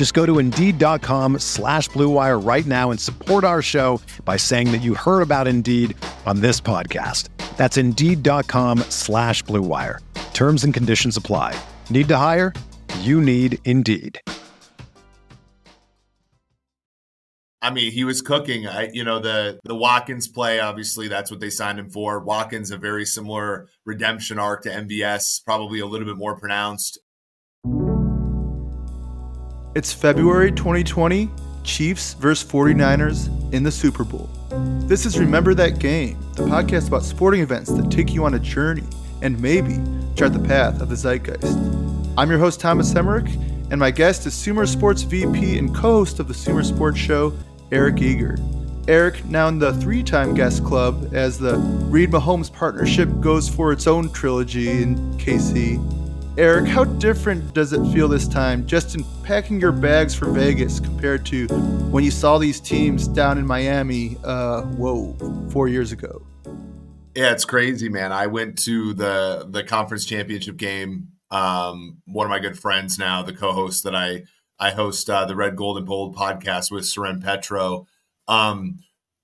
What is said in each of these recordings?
Just go to Indeed.com slash BlueWire right now and support our show by saying that you heard about Indeed on this podcast. That's Indeed.com slash BlueWire. Terms and conditions apply. Need to hire? You need Indeed. I mean, he was cooking. I, you know, the the Watkins play. Obviously, that's what they signed him for. Watkins a very similar redemption arc to MVS, probably a little bit more pronounced. It's February 2020, Chiefs versus 49ers in the Super Bowl. This is Remember That Game, the podcast about sporting events that take you on a journey and maybe chart the path of the zeitgeist. I'm your host, Thomas Emerick, and my guest is Sumer Sports VP and co host of the Sumer Sports Show, Eric Eager. Eric, now in the three time guest club, as the Reid Mahomes partnership goes for its own trilogy in KC. Eric, how different does it feel this time just in packing your bags for Vegas compared to when you saw these teams down in Miami, uh, whoa, four years ago? Yeah, it's crazy, man. I went to the the conference championship game. Um, one of my good friends now, the co-host that I I host uh, the Red, Gold, and Bold podcast with Soren Petro. Um,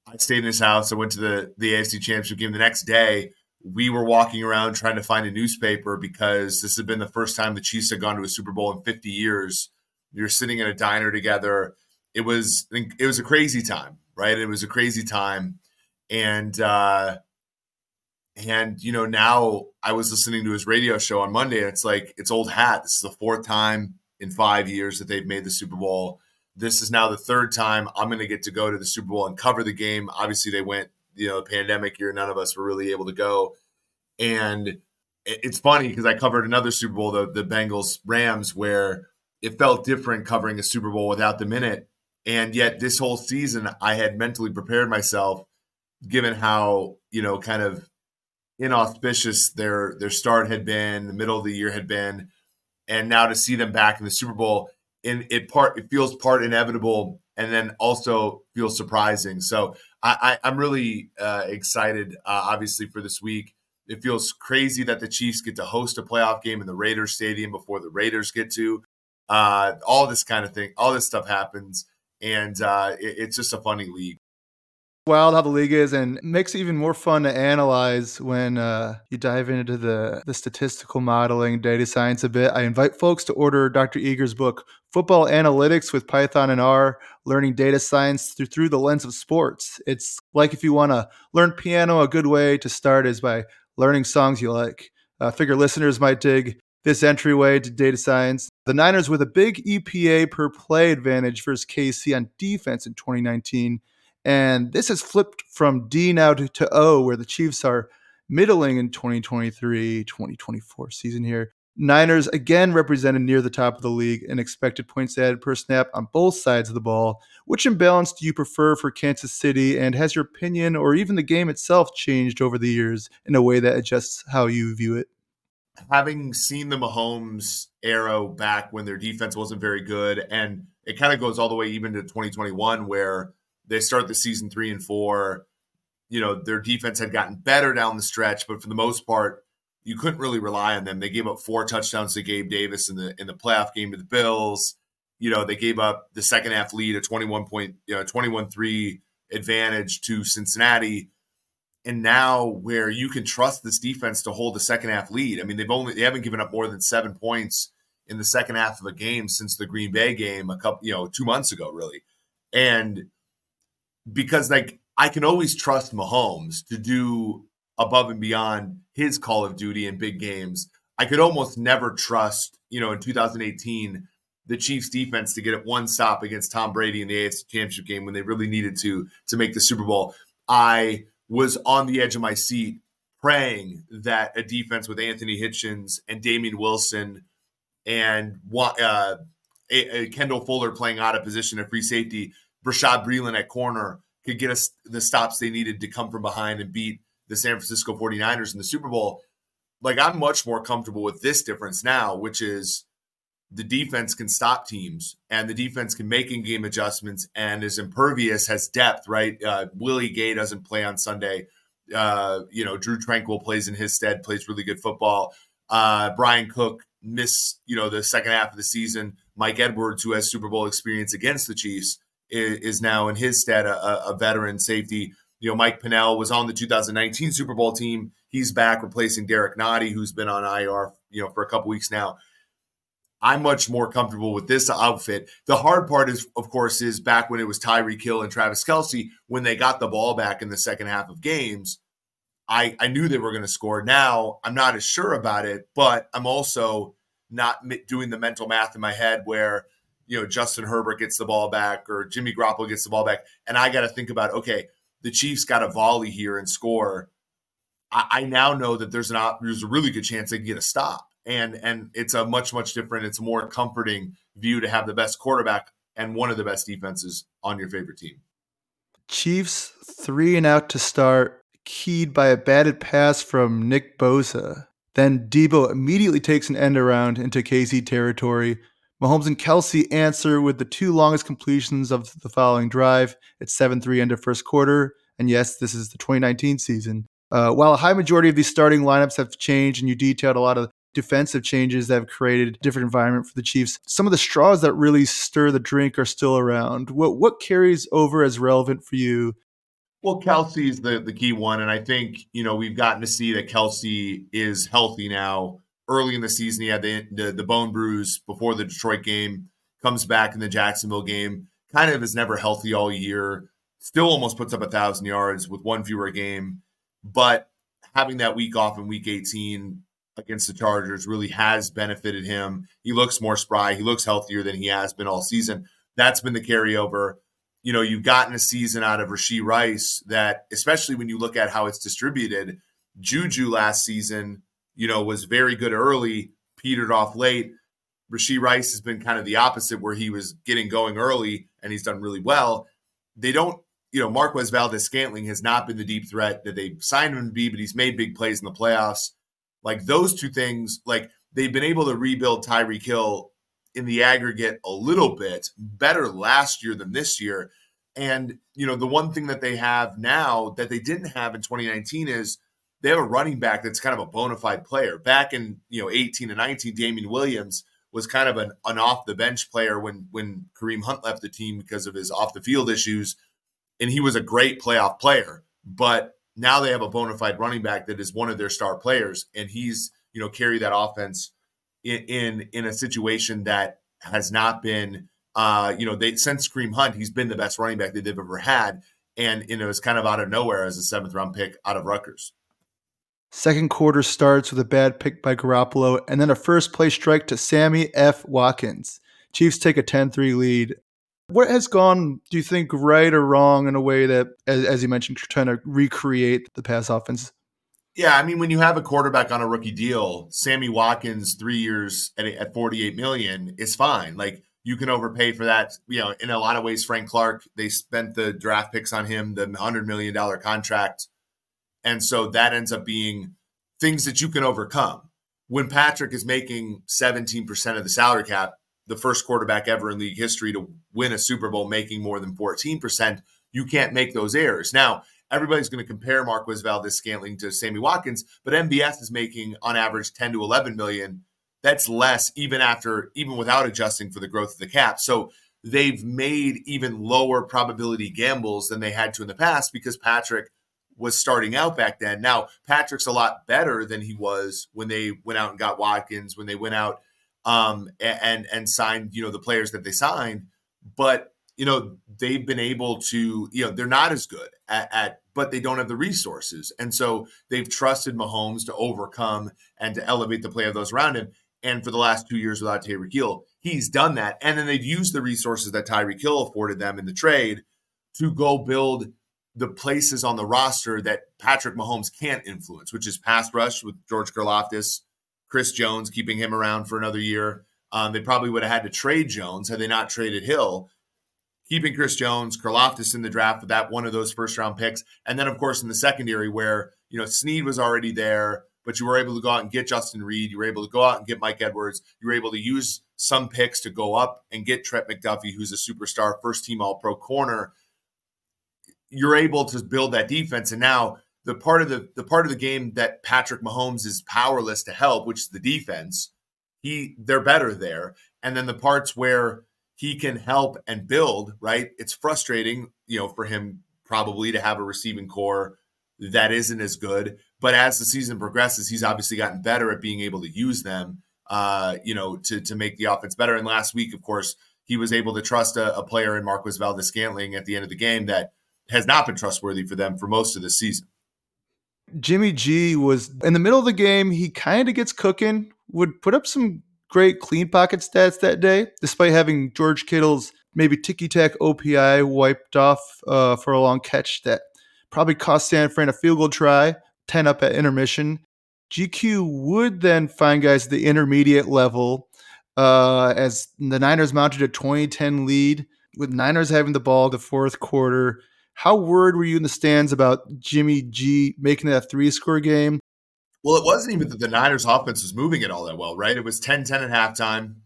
I stayed in his house. I went to the the AFC Championship game the next day. We were walking around trying to find a newspaper because this had been the first time the Chiefs had gone to a Super Bowl in 50 years. Were sitting in a diner together. It was it was a crazy time, right? It was a crazy time, and uh, and you know now I was listening to his radio show on Monday, and it's like it's old hat. This is the fourth time in five years that they've made the Super Bowl. This is now the third time I'm going to get to go to the Super Bowl and cover the game. Obviously, they went, you know, the pandemic year. None of us were really able to go. And it's funny because I covered another Super Bowl, the, the Bengals Rams, where it felt different covering a Super Bowl without the minute. And yet, this whole season, I had mentally prepared myself, given how, you know, kind of inauspicious their their start had been, the middle of the year had been and now to see them back in the Super Bowl, in it part it feels part inevitable, and then also feels surprising. So I, am really uh, excited, uh, obviously, for this week. It feels crazy that the Chiefs get to host a playoff game in the Raiders Stadium before the Raiders get to. Uh, all this kind of thing, all this stuff happens, and uh, it, it's just a funny league wild how the league is and makes it even more fun to analyze when uh, you dive into the, the statistical modeling data science a bit. I invite folks to order dr eager's book football analytics with python and r learning data science through, through the lens of sports. It's like if you want to learn piano a good way to start is by learning songs you like. Uh, figure listeners might dig this entryway to data science. The Niners with a big EPA per play advantage versus KC on defense in 2019 and this has flipped from D now to, to O, where the Chiefs are middling in 2023 2024 season here. Niners again represented near the top of the league in expected points added per snap on both sides of the ball. Which imbalance do you prefer for Kansas City? And has your opinion or even the game itself changed over the years in a way that adjusts how you view it? Having seen the Mahomes arrow back when their defense wasn't very good, and it kind of goes all the way even to 2021, where they start the season three and four. You know, their defense had gotten better down the stretch, but for the most part, you couldn't really rely on them. They gave up four touchdowns to Gabe Davis in the in the playoff game to the Bills. You know, they gave up the second half lead, a 21 point, you know, 21-3 advantage to Cincinnati. And now where you can trust this defense to hold the second half lead. I mean, they've only they haven't given up more than seven points in the second half of a game since the Green Bay game a couple, you know, two months ago, really. And because like I can always trust Mahomes to do above and beyond his Call of Duty in big games. I could almost never trust, you know, in 2018, the Chiefs defense to get it one stop against Tom Brady in the AFC Championship game when they really needed to to make the Super Bowl. I was on the edge of my seat praying that a defense with Anthony Hitchens and Damien Wilson and uh, Kendall Fuller playing out of position at free safety, Bashaud Breeland at corner could get us the stops they needed to come from behind and beat the San Francisco 49ers in the Super Bowl. Like I'm much more comfortable with this difference now, which is the defense can stop teams and the defense can make in game adjustments and is impervious, has depth, right? Uh, Willie Gay doesn't play on Sunday. Uh, you know, Drue Tranquill plays in his stead, plays really good football. Uh, Bryan Cook miss, you know, the second half of the season. Mike Edwards, who has Super Bowl experience against the Chiefs, is, now in his stead a, a, veteran safety. You know, Mike Pennel was on the 2019 Super Bowl team. He's back replacing Derrick Nnadi, who's been on IR, you know, for a couple weeks now. I'm much more comfortable with this outfit. The hard part is, of course, is back when it was Tyreek Hill and Travis Kelce, when they got the ball back in the second half of games, I, I knew they were going to score. Now I'm not as sure about it, but I'm also not doing the mental math in my head where, you know, Justin Herbert gets the ball back or Jimmy Garoppolo gets the ball back. And I got to think about, okay, the Chiefs got a volley here and score. I, I now know that there's an there's a really good chance they can get a stop and and it's a much much different it's more comforting view to have the best quarterback and one of the best defenses on your favorite team chiefs three and out to start keyed by a batted pass from nick bosa then Debo immediately takes an end around into kc territory mahomes and Kelce answer with the two longest completions of the following drive it's 7-3 end of first quarter and yes this is the 2019 season uh, while a high majority of these starting lineups have changed, and you detailed a lot of defensive changes that have created a different environment for the Chiefs. Some of the straws that really stir the drink are still around. What what carries over as relevant for you? Well, Kelce is the, the key one. And I think, you know, we've gotten to see that Kelce is healthy now. Early in the season, he had the, the, the bone bruise before the Detroit game, comes back in the Jacksonville game, kind of is never healthy all year, still almost puts up a thousand yards with one fewer game. But having that week off in week 18 against the Chargers really has benefited him. He looks more spry. He looks healthier than he has been all season. That's been the carryover. You know, you've gotten a season out of Rashee Rice that, especially when you look at how it's distributed, Juju last season, you know, was very good early, petered off late. Rashee Rice has been kind of the opposite, where he was getting going early and he's done really well. They don't, you know, Marquez Valdes-Scantling has not been the deep threat that they signed him to be, but he's made big plays in the playoffs. Like those two things, like they've been able to rebuild Tyreek Hill in the aggregate a little bit better last year than this year. And, you know, the one thing that they have now that they didn't have in 2019 is they have a running back that's kind of a bona fide player. Back in, you know, 18 and 19, Damien Williams was kind of an, an off the bench player when when Kareem Hunt left the team because of his off the field issues. And he was a great playoff player. But now they have a bona fide running back that is one of their star players, and he's you know carry that offense in in, in a situation that has not been uh, you know they since Kareem Hunt he's been the best running back that they've ever had, and you know, it was kind of out of nowhere as a seventh round pick out of Rutgers. Second quarter starts with a bad pick by Garoppolo and then a first play strike to Sammy F. Watkins. Chiefs take a 10 3 lead. What has gone, do you think, right or wrong in a way that, as, as you mentioned, trying to recreate the pass offense? Yeah, I mean, when you have a quarterback on a rookie deal, Sammy Watkins, three years at, at 48 million is fine. Like you can overpay for that. You know, in a lot of ways, Frank Clark, they spent the draft picks on him, the $100 million contract. And so that ends up being things that you can overcome. When Patrick is making 17% of the salary cap, the first quarterback ever in league history to win a Super Bowl making more than 14%, you can't make those errors. Now, everybody's going to compare Marquez Valdes-Scantling to Sammy Watkins, but MVS is making on average 10 to 11 million. That's less even after, even without adjusting for the growth of the cap. So they've made even lower probability gambles than they had to in the past because Patrick was starting out back then. Now, Patrick's a lot better than he was when they went out and got Watkins, when they went out um, and and signed you know the players that they signed, but you know they've been able to you know they're not as good at, at but they don't have the resources. And so they've trusted Mahomes to overcome and to elevate the play of those around him. And for the last two years without Tyreek Hill, he's done that. And then they've used the resources that Tyreek Hill afforded them in the trade to go build the places on the roster that Patrick Mahomes can't influence, which is pass rush with George Karlaftis, Chris Jones, keeping him around for another year. Um, they probably would have had to trade Jones had they not traded Hill. Keeping Chris Jones, Karlaftis in the draft with that one of those first round picks, and then of course in the secondary where you know Sneed was already there, but you were able to go out and get Justin Reid. You were able to go out and get Mike Edwards. You were able to use some picks to go up and get Trent McDuffie, who's a superstar, first team All Pro corner you're able to build that defense. And now the part of the the part of the game that Patrick Mahomes is powerless to help, which is the defense, he they're better there. And then the parts where he can help and build, right? It's frustrating, you know, for him probably to have a receiving corps that isn't as good. But as the season progresses, he's obviously gotten better at being able to use them, uh, you know, to to make the offense better. And last week, of course, he was able to trust a, a player in Marquez Valdes-Scantling at the end of the game that has not been trustworthy for them for most of the season. Jimmy G was in the middle of the game. He kind of gets cooking, would put up some great clean pocket stats that day, despite having George Kittle's maybe ticky tack OPI wiped off uh, for a long catch that probably cost San Fran a field goal try, 10 up at intermission. GQ would then find guys at the intermediate level uh, as the Niners mounted a 2010 lead, with Niners having the ball the fourth quarter. How worried were you in the stands about Jimmy G making that three score game? Well, it wasn't even that the Niners offense was moving it all that well, right? It was 10 10 at halftime.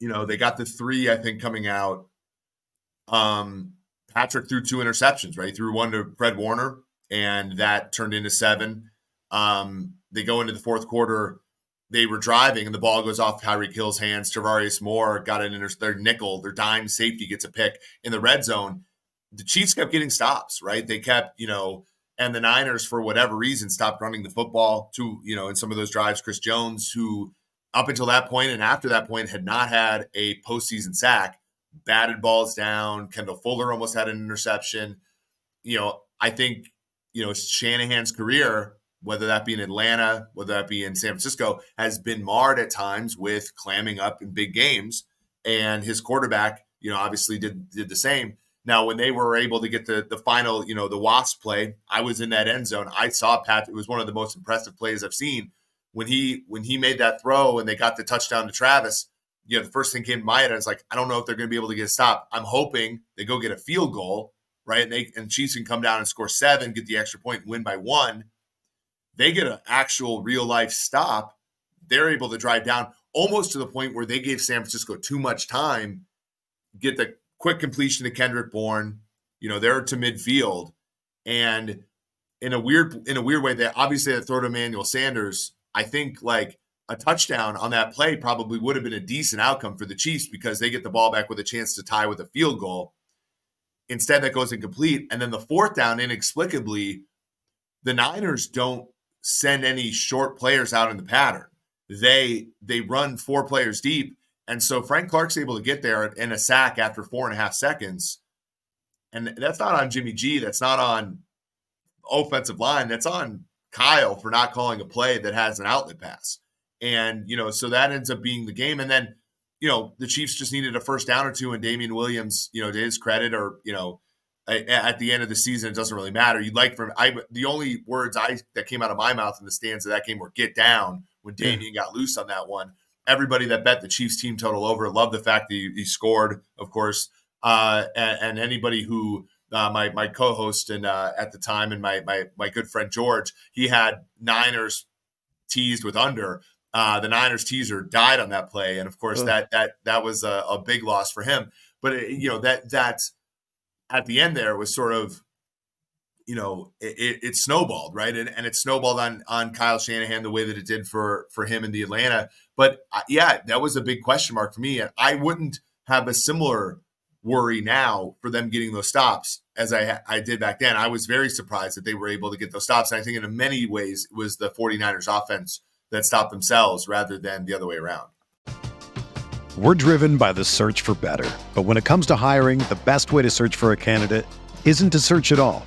You know, they got the three, I think, coming out. Um, Patrick threw two interceptions, right? He threw one to Fred Warner, and that turned into seven. Um, they go into the fourth quarter. They were driving, and the ball goes off Tyreek Hill's hands. Tarvarius Moore got an inter- their nickel, their dime safety gets a pick in the red zone the Chiefs kept getting stops, right? They kept, you know, and the Niners, for whatever reason, stopped running the football to, you know, in some of those drives. Chris Jones, who up until that point and after that point had not had a postseason sack, batted balls down. Kendall Fuller almost had an interception. You know, I think, you know, Shanahan's career, whether that be in Atlanta, whether that be in San Francisco, has been marred at times with clamming up in big games. And his quarterback, you know, obviously did did the same. Now, when they were able to get the the final, you know, the Wasp play, I was in that end zone. I saw Pat. It was one of the most impressive plays I've seen when he when he made that throw and they got the touchdown to Travis. You know, the first thing came to my head. I was like, I don't know if they're going to be able to get a stop. I'm hoping they go get a field goal, right? And they and Chiefs can come down and score seven, get the extra point, point, win by one. They get an actual real life stop. They're able to drive down almost to the point where they gave San Francisco too much time, get the quick completion to Kendrick Bourne. You know, they're to midfield, and in a weird in a weird way, they obviously had throw to Emmanuel Sanders. I think like a touchdown on that play probably would have been a decent outcome for the Chiefs because they get the ball back with a chance to tie with a field goal. Instead, that goes incomplete, and then the fourth down, inexplicably, the Niners don't send any short players out in the pattern. They they run four players deep and so Frank Clark's able to get there in a sack after four and a half seconds. And that's not on Jimmy G. That's not on offensive line. That's on Kyle for not calling a play that has an outlet pass. And, you know, so that ends up being the game. And then, you know, the Chiefs just needed a first down or two, and Damien Williams, you know, to his credit, or, you know, at the end of the season, it doesn't really matter. You'd like from I the only words I that came out of my mouth in the stands of that game were get down when Damien got loose on that one everybody that bet the Chiefs team total over loved the fact that he, he scored, of course, uh, and, and, anybody who uh, my my co-host and uh, at the time and my my my good friend George, he had Niners teased with under. Uh, the Niners teaser died on that play, and of course that that that was a, a big loss for him. But it, you know that that at the end there was sort of you know it, it, snowballed right? And, and it snowballed on on kyle shanahan the way that it did for for him in the atlanta. But uh, yeah that was a big question mark for me. And i wouldn't have a similar worry now for them getting those stops as i i did back then. I was very surprised that they were able to get those stops. And i think in many ways it was the 49ers offense that stopped themselves rather than the other way around. We're driven by the search for better. But when it comes to hiring the best way to search for a candidate isn't to search at all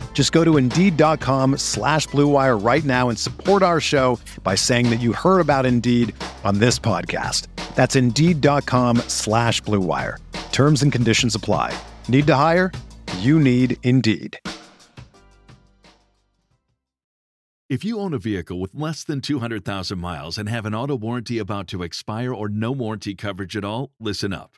Just go to Indeed.com slash BlueWire right now and support our show by saying that you heard about Indeed on this podcast. That's Indeed.com slash BlueWire. Terms and conditions apply. Need to hire? You need Indeed. If you own a vehicle with less than 200,000 miles and have an auto warranty about to expire or no warranty coverage at all, listen up.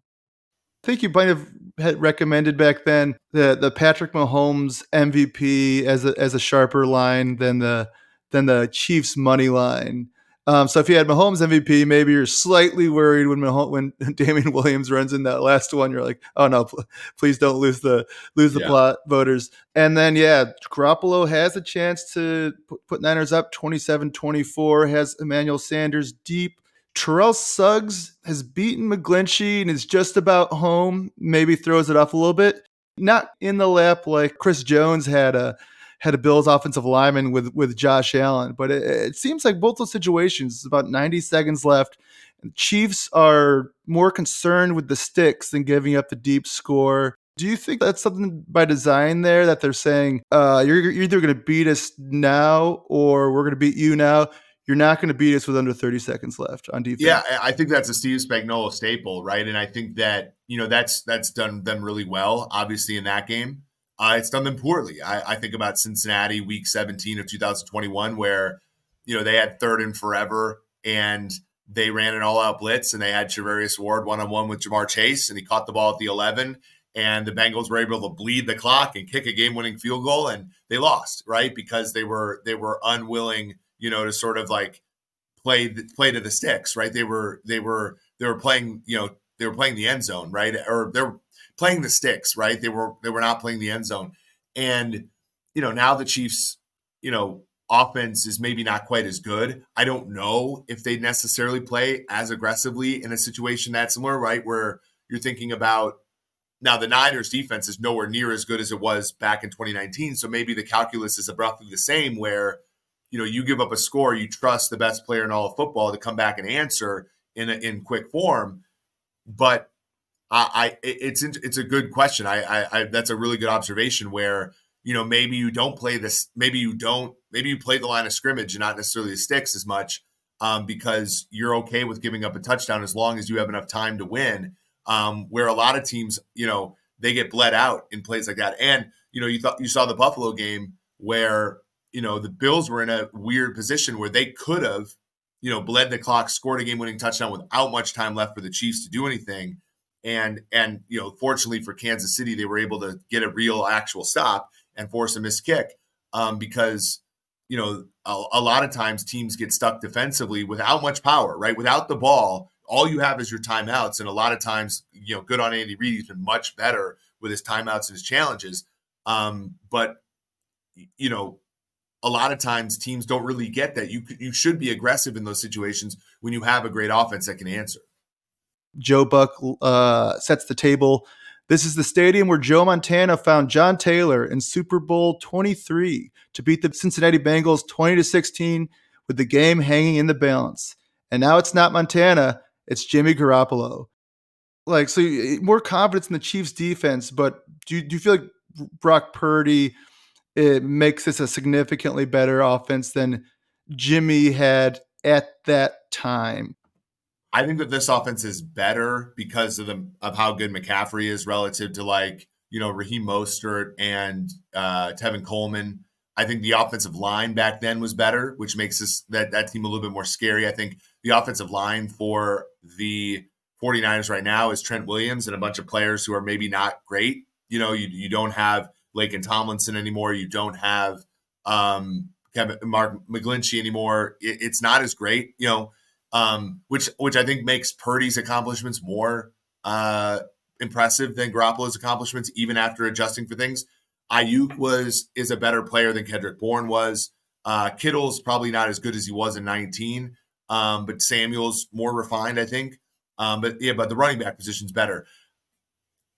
I think you might have had recommended back then the the Patrick Mahomes MVP as a as a sharper line than the than the Chiefs money line. Um, so if you had Mahomes MVP, maybe you're slightly worried when Mahomes, when Damien Williams runs in that last one. You're like, oh no, pl- please don't lose the lose the yeah. plot voters. And then yeah, Garoppolo has a chance to put, put Niners up 27-24. Has Emmanuel Sanders deep. Terrell Suggs has beaten McGlinchey and is just about home. Maybe throws it off a little bit. Not in the lap like Chris Jones had a had a Bills offensive lineman with with Josh Allen, but it, it seems like both those situations. About 90 seconds left. Chiefs are more concerned with the sticks than giving up the deep score. Do you think that's something by design there that they're saying uh, you're, you're either going to beat us now or we're going to beat you now? You're not going to beat us with under 30 seconds left on defense. Yeah, I think that's a Steve Spagnuolo staple, right? And I think that you know that's that's done them really well. Obviously, in that game, uh, it's done them poorly. I, I, think about Cincinnati, Week 17 of 2021, where you know they had third and forever, and they ran an all-out blitz, and they had Charvarius Ward one-on-one with Ja'Marr Chase, and he caught the ball at the 11, and the Bengals were able to bleed the clock and kick a game-winning field goal, and they lost, right? Because they were they were unwilling you know, to sort of like play the, play to the sticks, right? They were they were they were playing, you know, they were playing the end zone, right? Or they're playing the sticks, right? They were they were not playing the end zone. And you know, now the Chiefs, you know, offense is maybe not quite as good. I don't know if they necessarily play as aggressively in a situation that's similar, right? Where you're thinking about now the Niners defense is nowhere near as good as it was back in 2019. So maybe the calculus is abruptly the same where you know, you give up a score, you trust the best player in all of football to come back and answer in a, in quick form. But I, I it's it's a good question. I, I, I that's a really good observation where you know maybe you don't play this, maybe you don't, maybe you play the line of scrimmage and not necessarily the sticks as much um, because you're okay with giving up a touchdown as long as you have enough time to win. Um, where a lot of teams, you know, they get bled out in plays like that. And you know, you thought you saw the Buffalo game where you know, the Bills were in a weird position where they could have, you know, bled the clock, scored a game-winning touchdown without much time left for the Chiefs to do anything. And and you know, fortunately for Kansas City, they were able to get a real actual stop and force a missed kick um, because you know a, a lot of times teams get stuck defensively without much power, right? Without the ball, all you have is your timeouts, and a lot of times, you know, good on Andy Reid. He's been much better with his timeouts and his challenges. Um, but you know, a lot of times teams don't really get that. You you should be aggressive in those situations when you have a great offense that can answer. Joe Buck uh, sets the table. This is the stadium where Joe Montana found John Taylor in Super Bowl 23 to beat the Cincinnati Bengals 20 to 16 with the game hanging in the balance. And now it's not Montana, it's Jimmy Garoppolo. Like so more confidence in the Chiefs defense, but do you, do you feel like Brock Purdy – it makes this a significantly better offense than Jimmy had at that time. I think that this offense is better because of the of how good McCaffrey is relative to like you know Raheem Mostert and uh, Tevin Coleman. I think the offensive line back then was better, which makes this that that team a little bit more scary. I think the offensive line for the 49ers right now is Trent Williams and a bunch of players who are maybe not great. You know, you you don't have Laken Tomlinson anymore. You don't have um, Kevin Mark McGlinchey anymore. It, it's not as great. You know, um, which which I think makes Purdy's accomplishments more uh, impressive than Garoppolo's accomplishments, even after adjusting for things. Aiyuk was is a better player than Kendrick Bourne was. Uh, Kittle's probably not as good as he was in 19, um, but Samuel's more refined, I think. Um, but yeah, but the running back position's better.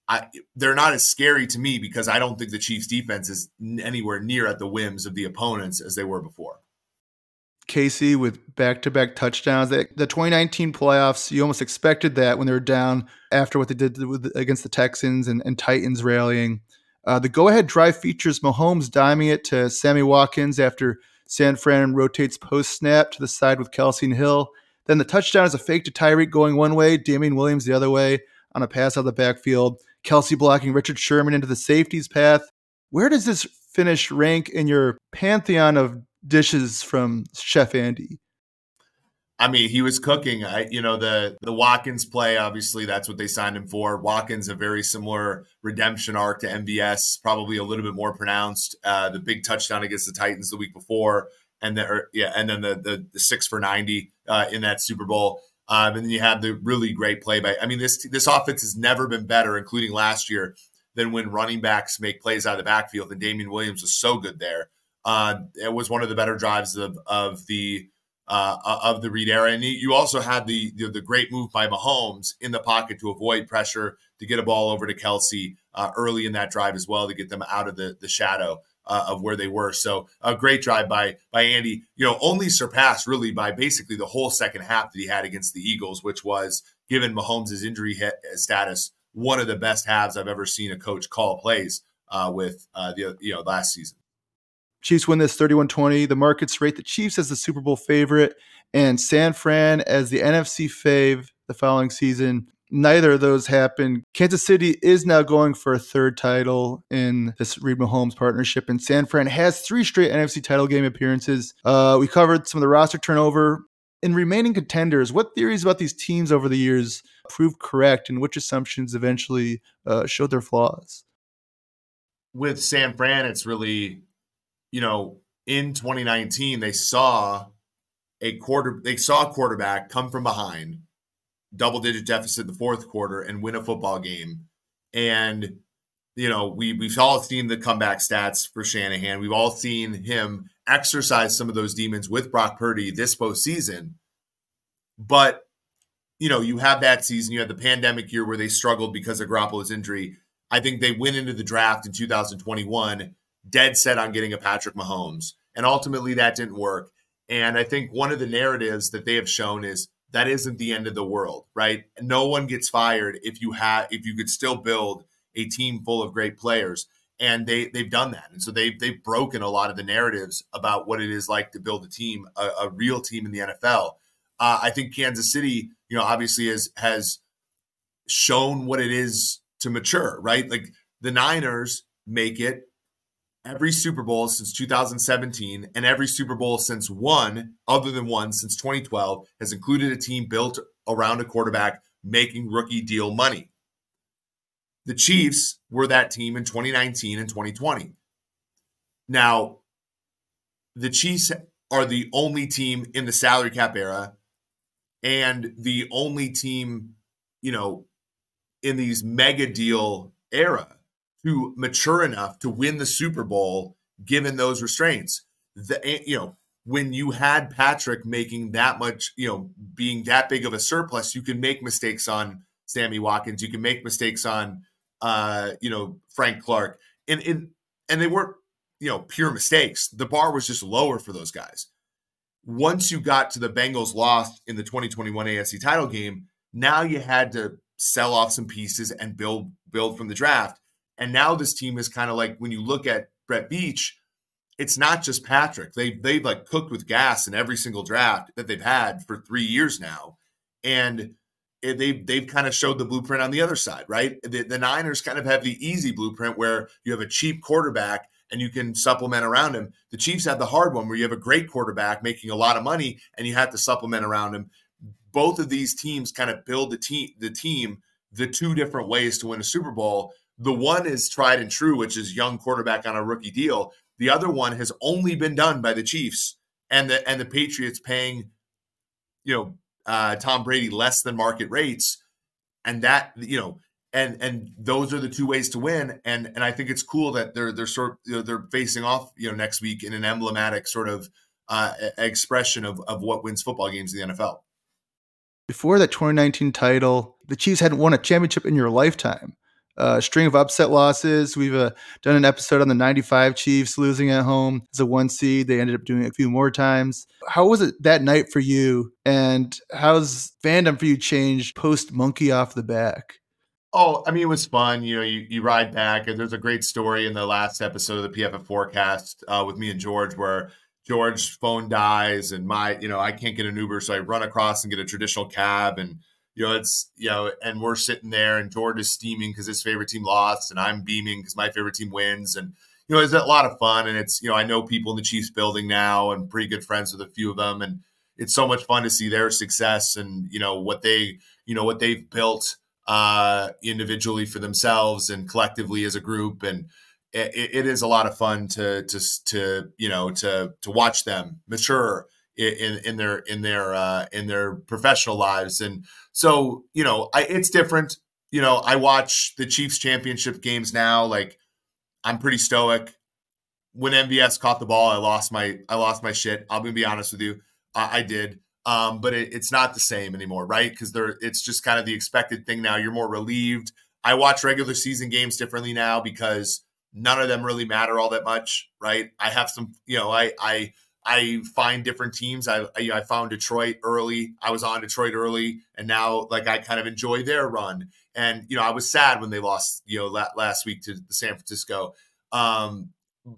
I, they're not as scary to me because I don't think the Chiefs' defense is anywhere near at the whims of the opponents as they were before. KC with back-to-back touchdowns. The 2019 playoffs, you almost expected that when they were down after what they did against the Texans and, and Titans rallying. Uh, the go-ahead drive features Mahomes diming it to Sammy Watkins after San Fran rotates post-snap to the side with Kelce and Hill. Then the touchdown is a fake to Tyreek going one way, Damien Williams the other way on a pass out of the backfield. Kelce blocking Richard Sherman into the safeties path. Where does this finish rank in your pantheon of dishes from Chef Andy? I mean, he was cooking. I, you know, the the Watkins play. Obviously, that's what they signed him for. Watkins, a very similar redemption arc to MVS, probably a little bit more pronounced. Uh, the big touchdown against the Titans the week before, and then yeah, and then the the, the six for ninety uh, in that Super Bowl. Um, and then you have the really great play by. I mean, this this offense has never been better, including last year, than when running backs make plays out of the backfield. And Damien Williams was so good there. Uh, it was one of the better drives of of the uh, of the Reid era. And you also had the, the, the great move by Mahomes in the pocket to avoid pressure to get a ball over to Kelce uh, early in that drive as well to get them out of the the shadow uh, of where they were. So a great drive by by Andy. You know, only surpassed really by basically the whole second half that he had against the Eagles, which was given Mahomes' injury hit, status one of the best halves I've ever seen a coach call plays uh, with uh, the you know last season. Chiefs win this 31-20. The markets rate the Chiefs as the Super Bowl favorite and San Fran as the NFC fave the following season neither of those happened. Kansas City is now going for a third title in this Reid Mahomes partnership, and San Fran has three straight NFC title game appearances. Uh, we covered some of the roster turnover. In remaining contenders, what theories about these teams over the years proved correct, and which assumptions eventually uh, showed their flaws? With San Fran, it's really, you know, in 2019 they saw a quarter, they saw a quarterback come from behind double digit deficit in the fourth quarter and win a football game. And, you know, we, we've all seen the comeback stats for Shanahan. We've all seen him exercise some of those demons with Brock Purdy this postseason. But, you know, you have that season, you had the pandemic year where they struggled because of Garoppolo's injury. I think they went into the draft in 2021 dead set on getting a Patrick Mahomes. And ultimately that didn't work. And I think one of the narratives that they have shown is that isn't the end of the world, right? No one gets fired if you have if you could still build a team full of great players. And they they've done that, and so they've they've broken a lot of the narratives about what it is like to build a team, a, a real team in the NFL. Uh, I think Kansas City, you know, obviously has has shown what it is to mature, right? Like the Niners make it every Super Bowl since 2017 and every Super Bowl since one, other than one, since 2012, has included a team built around a quarterback making rookie deal money. The Chiefs were that team in 2019 and 2020. Now, the Chiefs are the only team in the salary cap era and the only team, you know, in these mega deal era to mature enough to win the Super Bowl given those restraints. The, eh, you know, when you had Patrick making that much, you know, being that big of a surplus, you can make mistakes on Sammy Watkins. You can make mistakes on, uh, you know, Frank Clark, and and and they weren't, you know, pure mistakes. The bar was just lower for those guys. Once you got to the Bengals lost in the 2021 AFC title game, now you had to sell off some pieces and build build from the draft. And now this team is kind of like when you look at Brett Veach, it's not just Patrick. They they've like cooked with gas in every single draft that they've had for three years now. and it, they've they've kind of showed the blueprint on the other side, right? The, the Niners kind of have the easy blueprint where you have a cheap quarterback and you can supplement around him. The Chiefs have the hard one where you have a great quarterback making a lot of money and you have to supplement around him. Both of these teams kind of build the team the team the two different ways to win a Super Bowl. The one is tried and true, which is young quarterback on a rookie deal. The other one has only been done by the Chiefs and the and the Patriots paying, you know, uh, Tom Brady less than market rates, and that you know, and and those are the two ways to win. And and I think it's cool that they're they're sort of you know, they're facing off you know next week in an emblematic sort of uh, expression of of what wins football games in the NFL. Before that 2019 title, the Chiefs hadn't won a championship in your lifetime uh, string of upset losses. We've uh, done an episode on the 95 Chiefs losing at home as a one seed. They ended up doing it a few more times. How was it that night for you? And how's fandom for you changed post Monkey off the back? Oh, I mean, it was fun. You know, you, you ride back. And there's a great story in the last episode of the PFF forecast uh, with me and George where George's phone dies and my, you know, I can't get an Uber. So I run across and get a traditional cab and you know, it's you know, and we're sitting there, and George is steaming because his favorite team lost, and I'm beaming because my favorite team wins, and you know, it's a lot of fun, and it's you know, I know people in the Chiefs building now, and pretty good friends with a few of them, and it's so much fun to see their success and you know what they you know what they've built uh, individually for themselves and collectively as a group, and it, it is a lot of fun to to to you know to to watch them mature in in their in their uh, in their professional lives. And so, you know, I, it's different. You know, I watch the Chiefs championship games now. Like, I'm pretty stoic. When MVS caught the ball, I lost my I lost my shit. I'm gonna be honest with you, I, I did. Um, but it, it's not the same anymore, right? Because there, it's just kind of the expected thing now. You're more relieved. I watch regular season games differently now because none of them really matter all that much, right? I have some, you know, I I I find different teams. I, I, I found Detroit early. I was on Detroit early, and now like I kind of enjoy their run. And you know, I was sad when they lost. You know, la- last week to San Francisco. Um,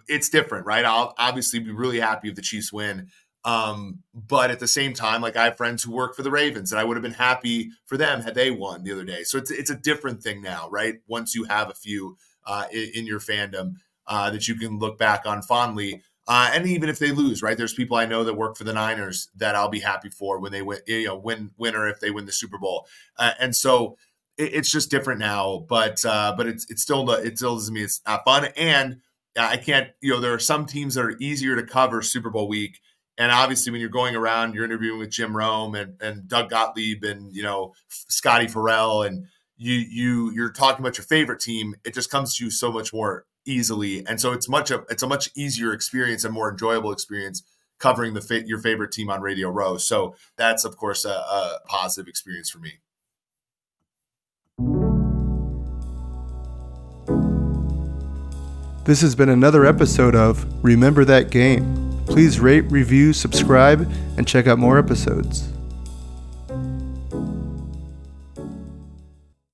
it's different, right? I'll obviously be really happy if the Chiefs win. Um, but at the same time, like I have friends who work for the Ravens, and I would have been happy for them had they won the other day. So it's it's a different thing now, right? Once you have a few uh, in, in your fandom uh, that you can look back on fondly. Uh, and even if they lose, right? There's people I know that work for the Niners that I'll be happy for when they win, you know, win, winner if they win the Super Bowl. Uh, and so it, it's just different now, but uh, but it's it's still it still doesn't mean it's not fun. And I can't, you know, there are some teams that are easier to cover Super Bowl week. And obviously, when you're going around, you're interviewing with Jim Rome and, and Doug Gottlieb and you know Scotty Farrell, and you you you're talking about your favorite team. It just comes to you so much more easily, and so it's much of it's a much easier experience and more enjoyable experience covering the fa- your favorite team on Radio Row. So that's of course a, a positive experience for me. This has been another episode of Remember That Game. Please rate, review, subscribe, and check out more episodes.